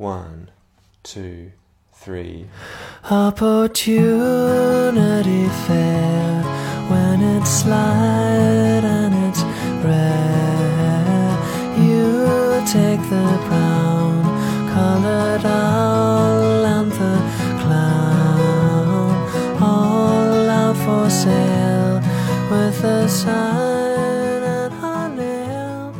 One, two, three. Opportunity fair when it's light and it's rare. You take the brown colored owl and the clown all out for sale with a sign and a nail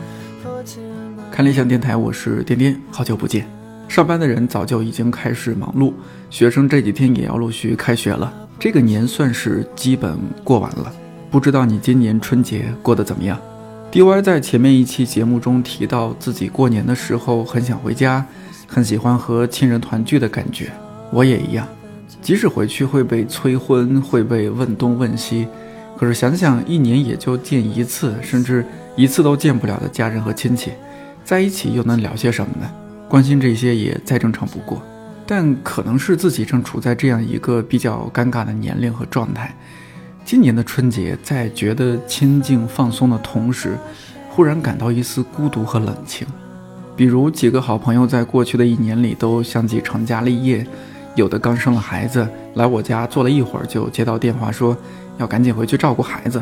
for tonight. 看理想电台，我是颠颠，好久不见。 上班的人早就已经开始忙碌，学生这几天也要陆续开学了，这个年算是基本过完了。不知道你今年春节过得怎么样？DY 在前面一期节目中提到自己过年的时候很想回家，很喜欢和亲人团聚的感觉。我也一样，即使回去会被催婚，会被问东问西，可是想想一年也就见一次，甚至一次都见不了的家人和亲戚，在一起又能聊些什么呢？关心这些也再正常不过，但可能是自己正处在这样一个比较尴尬的年龄和状态。今年的春节，在觉得清静放松的同时，忽然感到一丝孤独和冷清。比如几个好朋友在过去的一年里都相继成家立业，有的刚生了孩子，来我家坐了一会儿就接到电话说要赶紧回去照顾孩子；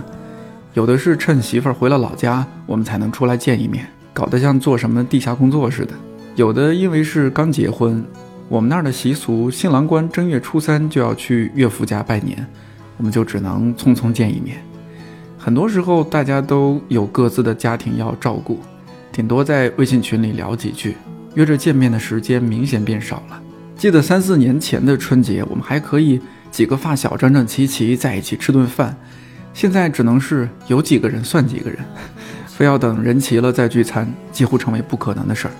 有的是趁媳妇儿回了老家，我们才能出来见一面，搞得像做什么地下工作似的。有的因为是刚结婚，我们那儿的习俗，新郎官正月初三就要去岳父家拜年，我们就只能匆匆见一面。很多时候大家都有各自的家庭要照顾，顶多在微信群里聊几句，约着见面的时间明显变少了。记得三四年前的春节，我们还可以几个发小整整齐齐在一起吃顿饭，现在只能是有几个人算几个人，非要等人齐了再聚餐，几乎成为不可能的事儿。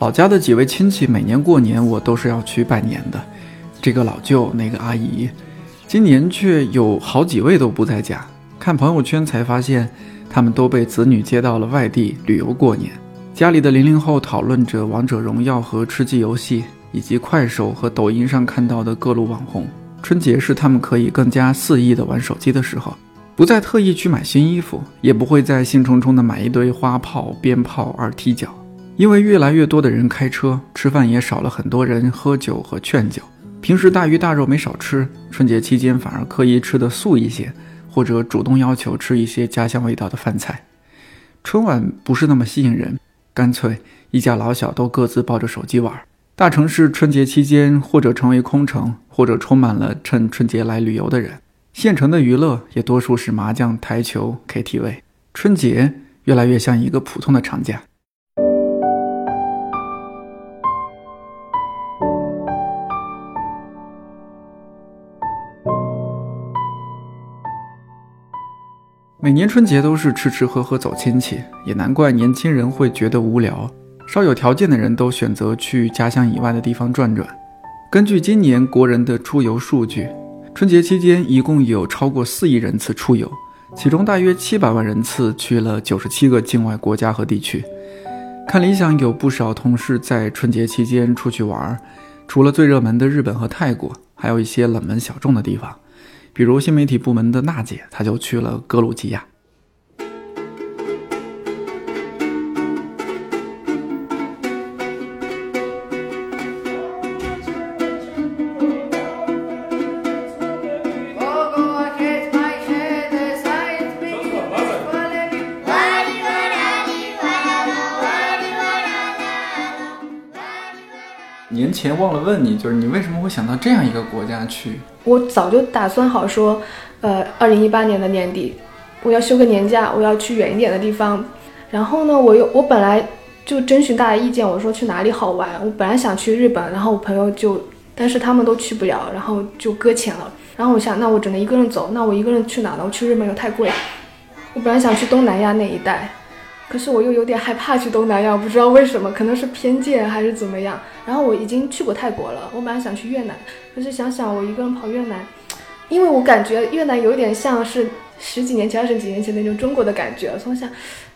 老家的几位亲戚，每年过年我都是要去拜年的。这个老舅，那个阿姨，今年却有好几位都不在家。看朋友圈才发现，他们都被子女接到了外地旅游过年。家里的零零后讨论着王者荣耀和吃鸡游戏，以及快手和抖音上看到的各路网红。春节是他们可以更加肆意的玩手机的时候，不再特意去买新衣服，也不会再兴冲冲的买一堆花炮、鞭炮、二踢脚。因为越来越多的人开车，吃饭也少了很多人喝酒和劝酒。平时大鱼大肉没少吃，春节期间反而刻意吃的素一些，或者主动要求吃一些家乡味道的饭菜。春晚不是那么吸引人，干脆一家老小都各自抱着手机玩。大城市春节期间，或者成为空城，或者充满了趁春节来旅游的人。县城的娱乐也多数是麻将、台球、KTV。春节越来越像一个普通的长假。每年春节都是吃吃喝喝走亲戚，也难怪年轻人会觉得无聊。稍有条件的人都选择去家乡以外的地方转转。根据今年国人的出游数据，春节期间一共有超过四亿人次出游，其中大约七百万人次去了九十七个境外国家和地区。看理想有不少同事在春节期间出去玩，除了最热门的日本和泰国，还有一些冷门小众的地方。比如新媒体部门的娜姐，她就去了格鲁吉亚。年前忘了问你，就是你为什么会想到这样一个国家去？我早就打算好说，呃，二零一八年的年底，我要休个年假，我要去远一点的地方。然后呢，我又我本来就征询大家意见，我说去哪里好玩。我本来想去日本，然后我朋友就，但是他们都去不了，然后就搁浅了。然后我想，那我只能一个人走，那我一个人去哪呢？我去日本又太贵。我本来想去东南亚那一带，可是我又有点害怕去东南亚，不知道为什么，可能是偏见还是怎么样。然后我已经去过泰国了，我本来想去越南，可是想想我一个人跑越南，因为我感觉越南有点像是十几年前、二十几年前那种中国的感觉，所以想，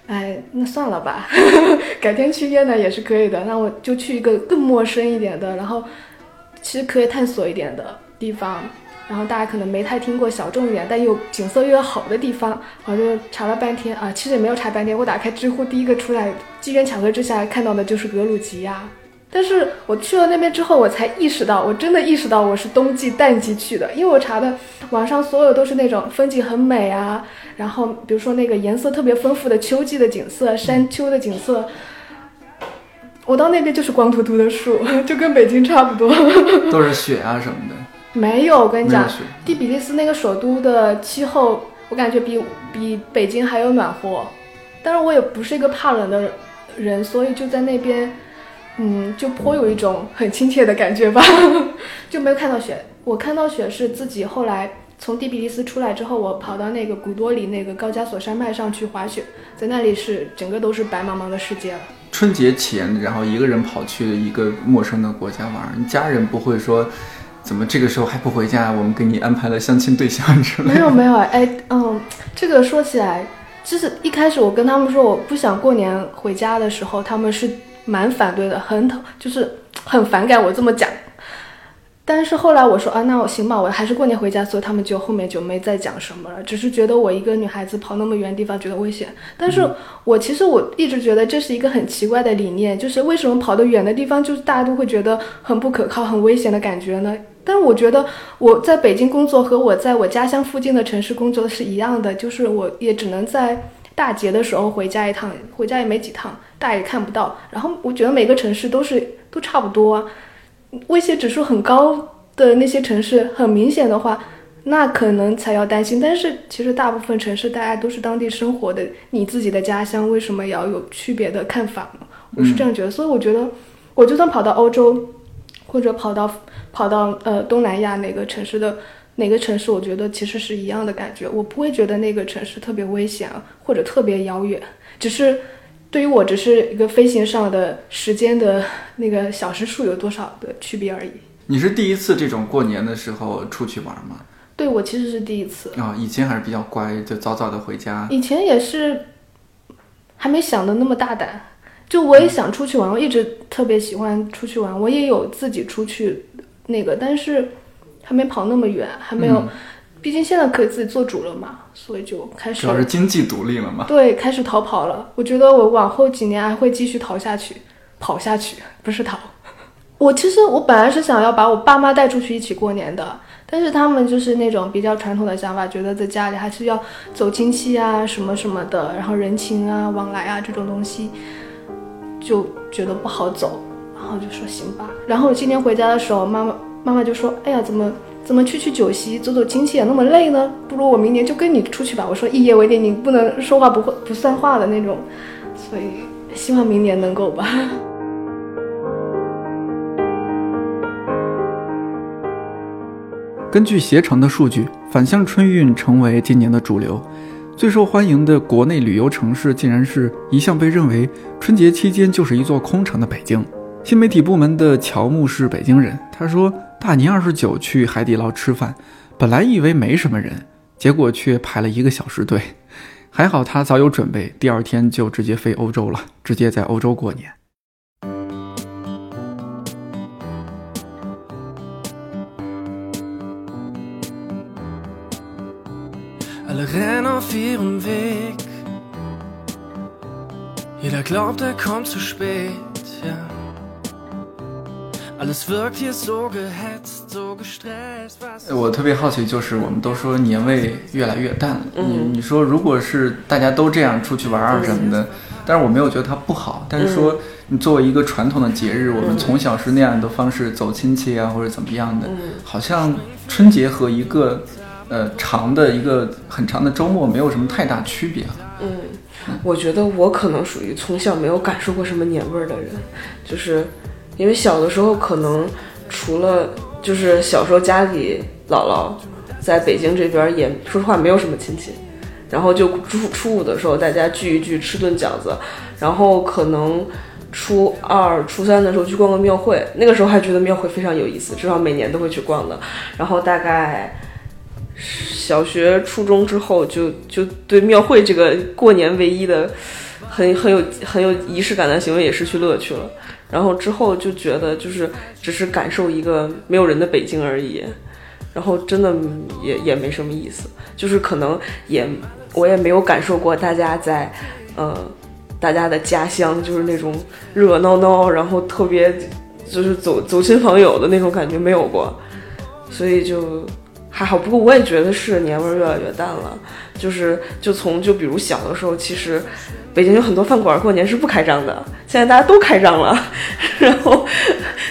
哎，那算了吧，改天去越南也是可以的。那我就去一个更陌生一点的，然后其实可以探索一点的。地方，然后大家可能没太听过，小众一点，但又景色又好的地方，我就查了半天啊，其实也没有查半天，我打开知乎第一个出来，机缘巧合之下看到的就是格鲁吉亚。但是我去了那边之后，我才意识到，我真的意识到我是冬季淡季去的，因为我查的网上所有都是那种风景很美啊，然后比如说那个颜色特别丰富的秋季的景色、山丘的景色。我到那边就是光秃秃的树，就跟北京差不多。都是雪啊什么的，没有，我跟你讲。第比利斯那个首都的气候，我感觉比比北京还要暖和。但是，我也不是一个怕冷的人，所以就在那边，嗯，就颇有一种很亲切的感觉吧，就没有看到雪。我看到雪是自己后来从第比利斯出来之后，我跑到那个古多里那个高加索山脉上去滑雪，在那里是整个都是白茫茫的世界了。春节前，然后一个人跑去一个陌生的国家玩，你家人不会说，怎么这个时候还不回家？我们给你安排了相亲对象之类的。没有没有，哎，嗯，这个说起来，就是一开始我跟他们说我不想过年回家的时候，他们是蛮反对的，很讨，就是很反感我这么讲。但是后来我说啊，那我行吧，我还是过年回家，所以他们就后面就没再讲什么了，只是觉得我一个女孩子跑那么远的地方觉得危险。但是我其实我一直觉得这是一个很奇怪的理念，就是为什么跑得远的地方，就是大家都会觉得很不可靠、很危险的感觉呢？但是我觉得我在北京工作和我在我家乡附近的城市工作是一样的，就是我也只能在大节的时候回家一趟，回家也没几趟，大家也看不到。然后我觉得每个城市都是都差不多啊，威胁指数很高的那些城市，很明显的话，那可能才要担心。但是其实大部分城市大家都是当地生活的，你自己的家乡为什么要有区别的看法呢？我是这样觉得，所以我觉得我就算跑到欧洲，或者跑到跑到呃东南亚哪个城市的哪个城市，我觉得其实是一样的感觉，我不会觉得那个城市特别危险啊，或者特别遥远，只是对于我只是一个飞行上的时间的那个小时数有多少的区别而已。你是第一次这种过年的时候出去玩吗？对我其实是第一次，啊、以前还是比较乖，就早早的回家。以前也是还没想的那么大胆，就我也想出去玩，我一直特别喜欢出去玩，我也有自己出去那个，但是还没跑那么远，还没有，嗯毕竟现在可以自己做主了嘛，所以就开始主要是经济独立了嘛。对开始逃跑了。我觉得我往后几年还会继续逃下去，跑下去，不是逃。我其实我本来是想要把我爸妈带出去一起过年的，但是他们就是那种比较传统的想法，觉得在家里还是要走亲戚啊什么什么的，然后人情啊往来啊这种东西，就觉得不好走，然后就说行吧。然后今年回家的时候，妈妈妈妈就说：“哎呀，怎么怎么去去酒席走走亲戚也那么累呢？不如我明年就跟你出去吧。”我说：“一言为定，你不能说话不会不算话的那种。”所以希望明年能够吧。根据携程的数据，返乡春运成为今年的主流。最受欢迎的国内旅游城市，竟然是一向被认为春节期间就是一座空城的北京。新媒体部门的乔木是北京人，他说大年二十九去海底捞吃饭，本来以为没什么人，结果却排了一个小时队。还好他早有准备，第二天就直接飞欧洲了，直接在欧洲过年。Alle rennen auf ihrem Weg. Jeder glaubt, er kommt zu spät, ja. Alles wirkt hier so gehetzt, so gestresst. Was 我特别好奇，就是我们都说年味越来越淡了。你你说，如果是大家都这样出去玩啊什么的，但是我没有觉得它不好。但是说，你作为一个传统的节日，我们从小是那样的方式走亲戚啊，或者怎么样的，好像春节和一个呃长的一个很长的周末没有什么太大区别了。嗯，我觉得我可能属于从小没有感受过什么年味儿的人，就是因为小的时候可能除了就是小时候家里姥姥在北京这边也说实话没有什么亲戚，然后就初初五的时候大家聚一聚吃顿饺子，然后可能初二、初三的时候去逛个庙会，那个时候还觉得庙会非常有意思，至少每年都会去逛的，然后大概。小学、初中之后就就对庙会这个过年唯一的很很有很有仪式感的行为也失去乐趣了。然后之后就觉得就是只是感受一个没有人的北京而已。然后真的也也没什么意思，就是可能也我也没有感受过大家在，呃，大家的家乡就是那种热闹闹，然后特别就是走走亲访友的那种感觉没有过，所以就还好。不过我也觉得是年味儿越来越淡了，就是就从就比如小的时候，其实北京有很多饭馆过年是不开张的，现在大家都开张了，然后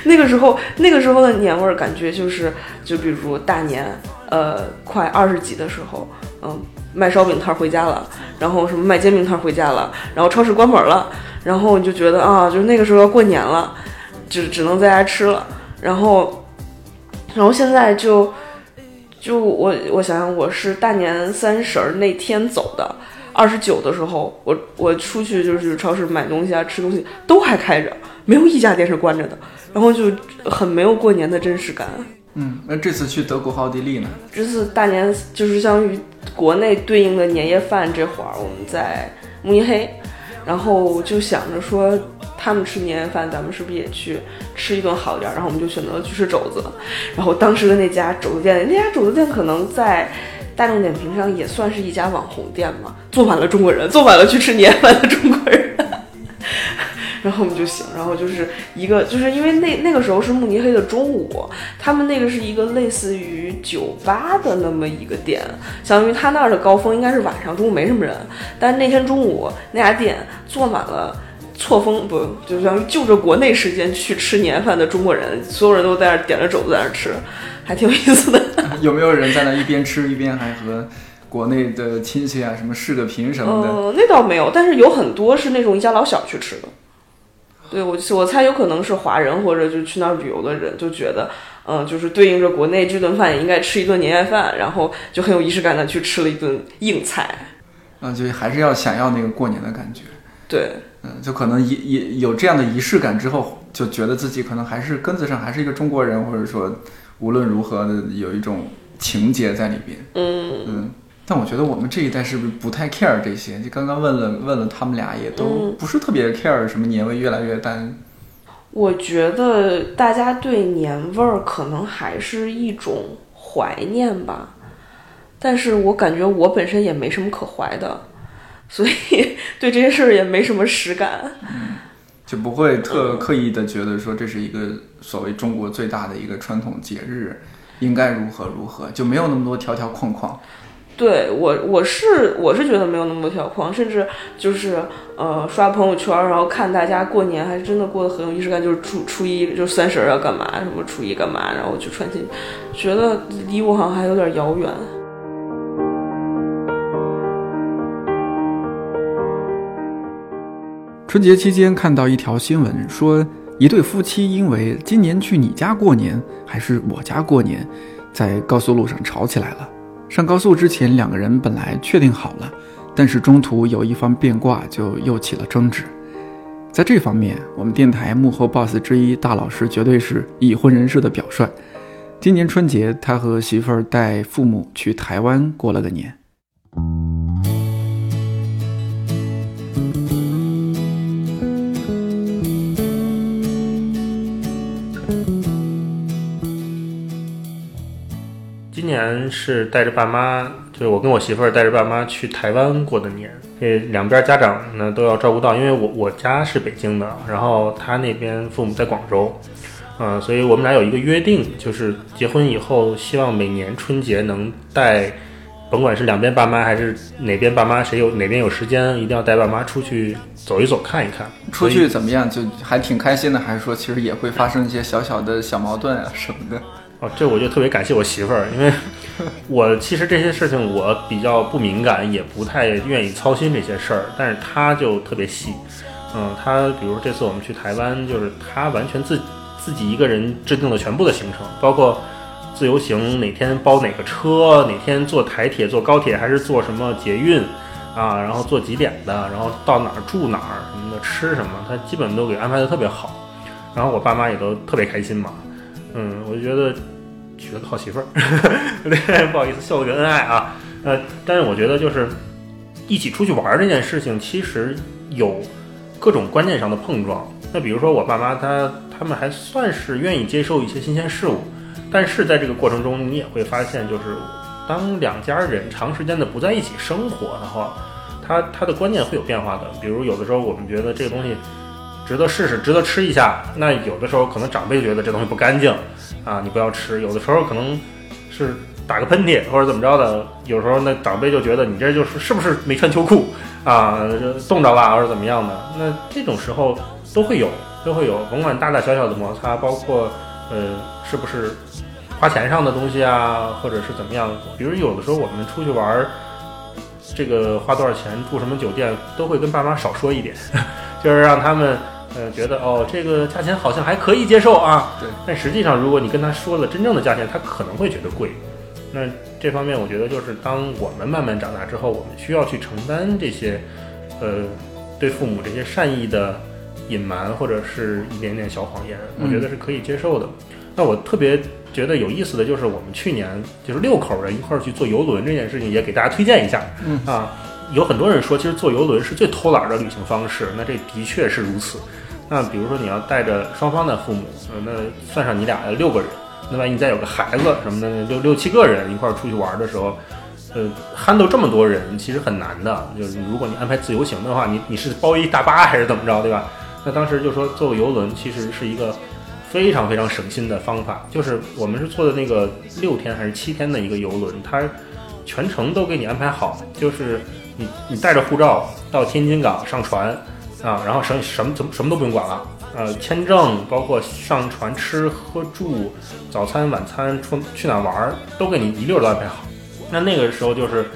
那个时候那个时候的年味儿感觉就是。就比如大年，呃，快二十几的时候，嗯，卖烧饼摊回家了，然后什么卖煎饼摊回家了，然后超市关门了，然后你就觉得啊，就是那个时候要过年了，只只能在家吃了，然后，然后现在就，就我我想想，我是大年三十儿那天走的，二十九的时候，我我出去就是超市买东西啊，吃东西都还开着，没有一家店是关着的，然后就很没有过年的真实感。嗯，那这次去德国和奥地利呢？这次大年就是相当于国内对应的年夜饭这会儿，我们在慕尼黑，然后就想着说他们吃年夜饭，咱们是不是也去吃一顿好点儿？然后我们就选择了去吃肘子。然后当时的那家肘子店，那家肘子店可能在大众点评上也算是一家网红店嘛，坐满了中国人，坐满了去吃年夜饭的中国人。然后我们就行，然后就是一个，就是因为那那个时候是慕尼黑的中午，他们那个是一个类似于酒吧的那么一个店，相当于他那儿的高峰应该是晚上，中午没什么人，但那天中午那家店坐满了错峰不，就相当于就着国内时间去吃年饭的中国人，所有人都在那儿点着肘子在那儿吃，还挺有意思的。有没有人在那一边吃一边还和国内的亲戚啊什么视个频什么的？嗯，那倒没有，但是有很多是那种一家老小去吃的。对我，我猜有可能是华人或者就去那儿旅游的人，就觉得，嗯，就是对应着国内这顿饭也应该吃一顿年夜饭，然后就很有仪式感的去吃了一顿硬菜。嗯，就还是要想要那个过年的感觉。对，嗯，就可能仪仪有这样的仪式感之后，就觉得自己可能还是根子上还是一个中国人，或者说无论如何的有一种情节在里边。嗯嗯。但我觉得我们这一代是不是不太 care 这些？就刚刚问了问了他们俩，也都不是特别 care 什么年味越来越淡。我觉得大家对年味儿可能还是一种怀念吧，但是我感觉我本身也没什么可怀的，所以 对这些事儿也没什么实感。嗯，就不会特刻意的觉得说这是一个所谓中国最大的一个传统节日，应该如何如何，就没有那么多条条框框。对我，我是我是觉得没有那么多条框，甚至就是呃刷朋友圈，然后看大家过年还真的过得很有仪式感，就是初初一就三十要干嘛，什么初一干嘛，然后去串亲，觉得离我好像还有点遥远。春节期间看到一条新闻，说一对夫妻因为今年去你家过年还是我家过年，在高速路上吵起来了。上高速之前，两个人本来确定好了，但是中途有一方变卦，就又起了争执。在这方面，我们电台幕后 boss 之一大老师绝对是已婚人士的表率。今年春节，他和媳妇儿带父母去台湾过了个年。年是带着爸妈，就是我跟我媳妇儿带着爸妈去台湾过的年。这两边家长呢都要照顾到，因为我我家是北京的，然后他那边父母在广州，嗯，所以我们俩有一个约定，就是结婚以后，希望每年春节能带，甭管是两边爸妈还是哪边爸妈，谁有哪边有时间，一定要带爸妈出去走一走，看一看。出去怎么样？就还挺开心的，还是说其实也会发生一些小小的小矛盾啊什么的？哦，这我就特别感谢我媳妇儿，因为我其实这些事情我比较不敏感，也不太愿意操心这些事儿，但是她就特别细。嗯，她比如这次我们去台湾，就是她完全自自己一个人制定了全部的行程，包括自由行哪天包哪个车，哪天坐台铁、坐高铁还是坐什么捷运啊，然后坐几点的，然后到哪儿住哪儿什么的，吃什么，她基本都给安排的特别好。然后我爸妈也都特别开心嘛。嗯，我就觉得娶了个好媳妇儿，对，不好意思，秀了个恩爱啊。呃，但是我觉得就是一起出去玩这件事情，其实有各种观念上的碰撞。那比如说我爸妈他他们还算是愿意接受一些新鲜事物，但是在这个过程中，你也会发现，就是当两家人长时间的不在一起生活的话，他他的观念会有变化的。比如有的时候我们觉得这个东西值得试试，值得吃一下，那有的时候可能长辈觉得这东西不干净啊，你不要吃。有的时候可能是打个喷嚏或者怎么着的，有时候那长辈就觉得你这就是是不是没穿秋裤啊，冻着了或者怎么样的。那这种时候都会有，都会有，甭管大大小小的摩擦，包括呃是不是花钱上的东西啊，或者是怎么样。比如有的时候我们出去玩，这个花多少钱，住什么酒店，都会跟爸妈少说一点，就是让他们呃觉得哦，这个价钱好像还可以接受啊。对。但实际上，如果你跟他说了真正的价钱，他可能会觉得贵。那这方面，我觉得就是当我们慢慢长大之后，我们需要去承担这些，呃，对父母这些善意的隐瞒或者是一点点小谎言，我觉得是可以接受的。那我特别觉得有意思的就是，我们去年就是六口人一块儿去坐游轮这件事情，也给大家推荐一下。嗯啊，有很多人说，其实坐游轮是最偷懒的旅行方式，那这的确是如此。那比如说你要带着双方的父母，那算上你俩六个人，那万一你再有个孩子什么的，六六七个人一块儿出去玩的时候，呃憨豆这么多人其实很难的。就是如果你安排自由行的话，你你是包一大巴还是怎么着，对吧？那当时就说坐游轮其实是一个非常非常省心的方法，就是我们是坐的那个六天还是七天的一个游轮，它全程都给你安排好，就是你你带着护照到天津港上船啊，然后什什么怎么什么都不用管了，呃，签证包括上船吃喝住、早餐晚餐出去哪玩儿都给你一溜儿都安排好。那那个时候就是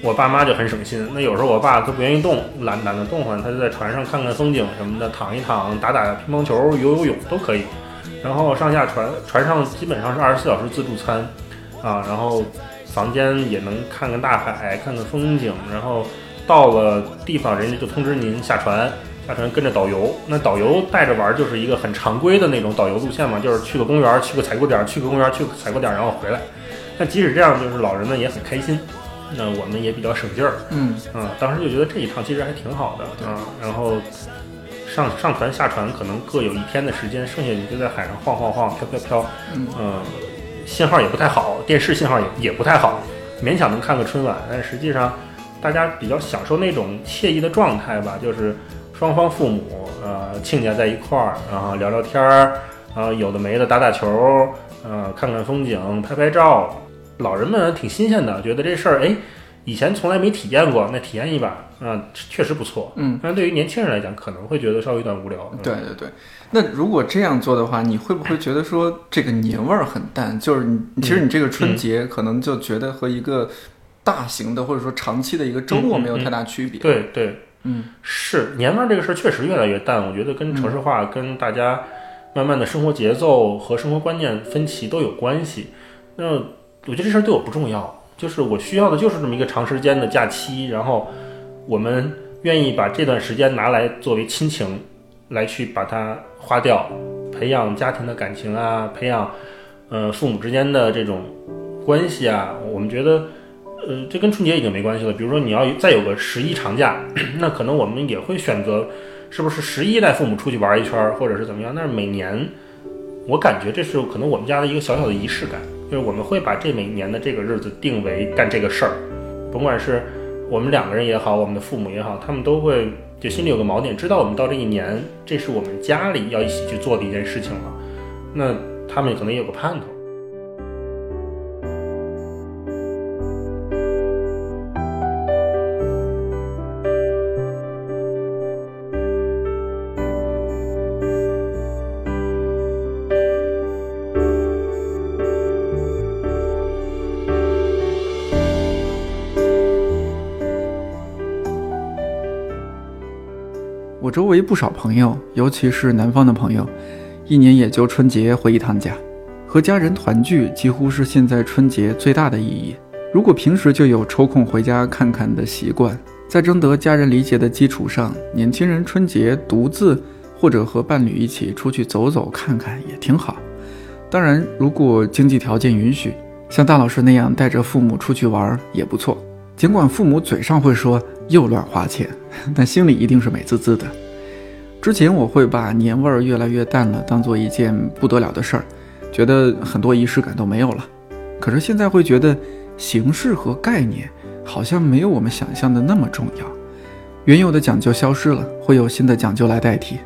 我爸妈就很省心，那有时候我爸他不愿意动，懒懒得动换，他就在船上看看风景什么的，躺一躺，打打乒乓球、游游泳都可以。然后上下船，船上基本上是二十四小时自助餐，啊，然后房间也能看看大海，看看风景，然后到了地方，人家就通知您下船，下船跟着导游。那导游带着玩儿就是一个很常规的那种导游路线嘛，就是去个公园，去个采购点，去个公园，去个采购点，然后回来。那即使这样，就是老人们也很开心，那我们也比较省劲儿。嗯啊，当时就觉得这一趟其实还挺好的啊。然后上上船下船可能各有一天的时间，剩下你就在海上晃晃晃、飘飘飘。嗯呃信号也不太好，电视信号也也不太好，勉强能看个春晚。但实际上，大家比较享受那种惬意的状态吧，就是双方父母呃亲家在一块儿，然后聊聊天儿，然后有的没的打打球，呃看看风景，拍拍照。老人们挺新鲜的，觉得这事儿哎，以前从来没体验过，那体验一把啊、确实不错。嗯，但是对于年轻人来讲，可能会觉得稍微有点无聊。嗯对对对。那如果这样做的话，你会不会觉得说这个年味儿很淡？就是你其实你这个春节可能就觉得和一个大型的或者说长期的一个周末没有太大区别。，对对，嗯是年味儿这个事儿确实越来越淡，我觉得跟城市化、跟大家慢慢的生活节奏和生活观念分歧都有关系。那我觉得这事儿对我不重要，就是我需要的就是这么一个长时间的假期，然后我们愿意把这段时间拿来作为亲情，来去把它花掉，培养家庭的感情啊，培养呃父母之间的这种关系啊，我们觉得。呃，这跟春节已经没关系了。比如说，你要再有个十一长假，那可能我们也会选择，是不是十一带父母出去玩一圈，或者是怎么样？但是每年，我感觉这是可能我们家的一个小小的仪式感，就是我们会把这每年的这个日子定为干这个事儿，甭管是我们两个人也好，我们的父母也好，他们都会就心里有个锚点，知道我们到这一年，这是我们家里要一起去做的一件事情了。那他们可能也有个盼头。周围不少朋友，尤其是南方的朋友，一年也就春节回一趟家，和家人团聚几乎是现在春节最大的意义。如果平时就有抽空回家看看的习惯，在征得家人理解的基础上，年轻人春节独自或者和伴侣一起出去走走看看也挺好。当然，如果经济条件允许，像大老师那样带着父母出去玩也不错。尽管父母嘴上会说又乱花钱，但心里一定是美滋滋的。之前我会把年味儿越来越淡了当做一件不得了的事儿，觉得很多仪式感都没有了。可是现在会觉得形式和概念好像没有我们想象的那么重要，原有的讲究消失了，会有新的讲究来代替。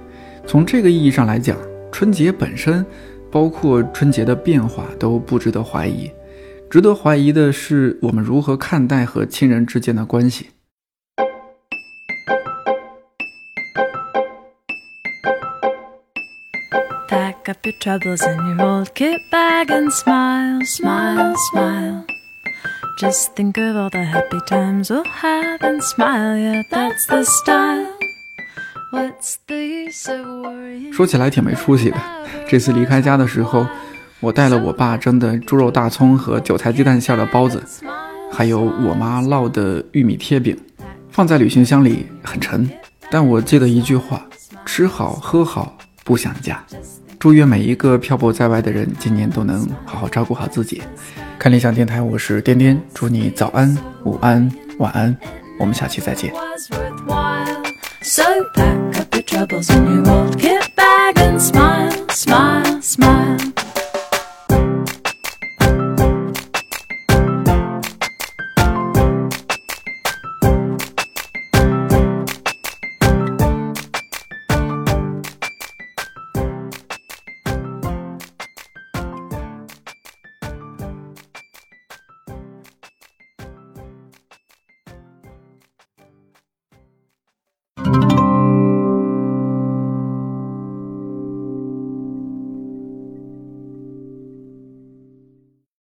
从这个意义上来讲，春节本身，包括春节的变化都不值得怀疑。值得怀疑的是我们如何看待和亲人之间的关系。Pack up your troubles in your old kit bag and smile, smile, smile. Just think of all the happy times we'll have and smile, yeah, that's the style. What's the use of worrying? 说起来挺没出息的。这次离开家的时候，我带了我爸蒸的猪肉大葱和韭菜鸡蛋馅的包子，还有我妈烙的玉米贴饼，放在旅行箱里很沉。但我记得一句话：吃好喝好不想家。祝愿每一个漂泊在外的人，今年都能好好照顾好自己。看理想电台，我是颠颠，祝你早安、午安、晚安，我们下期再见。was worthwhile. So pack up your troubles in your old kit bag and smile,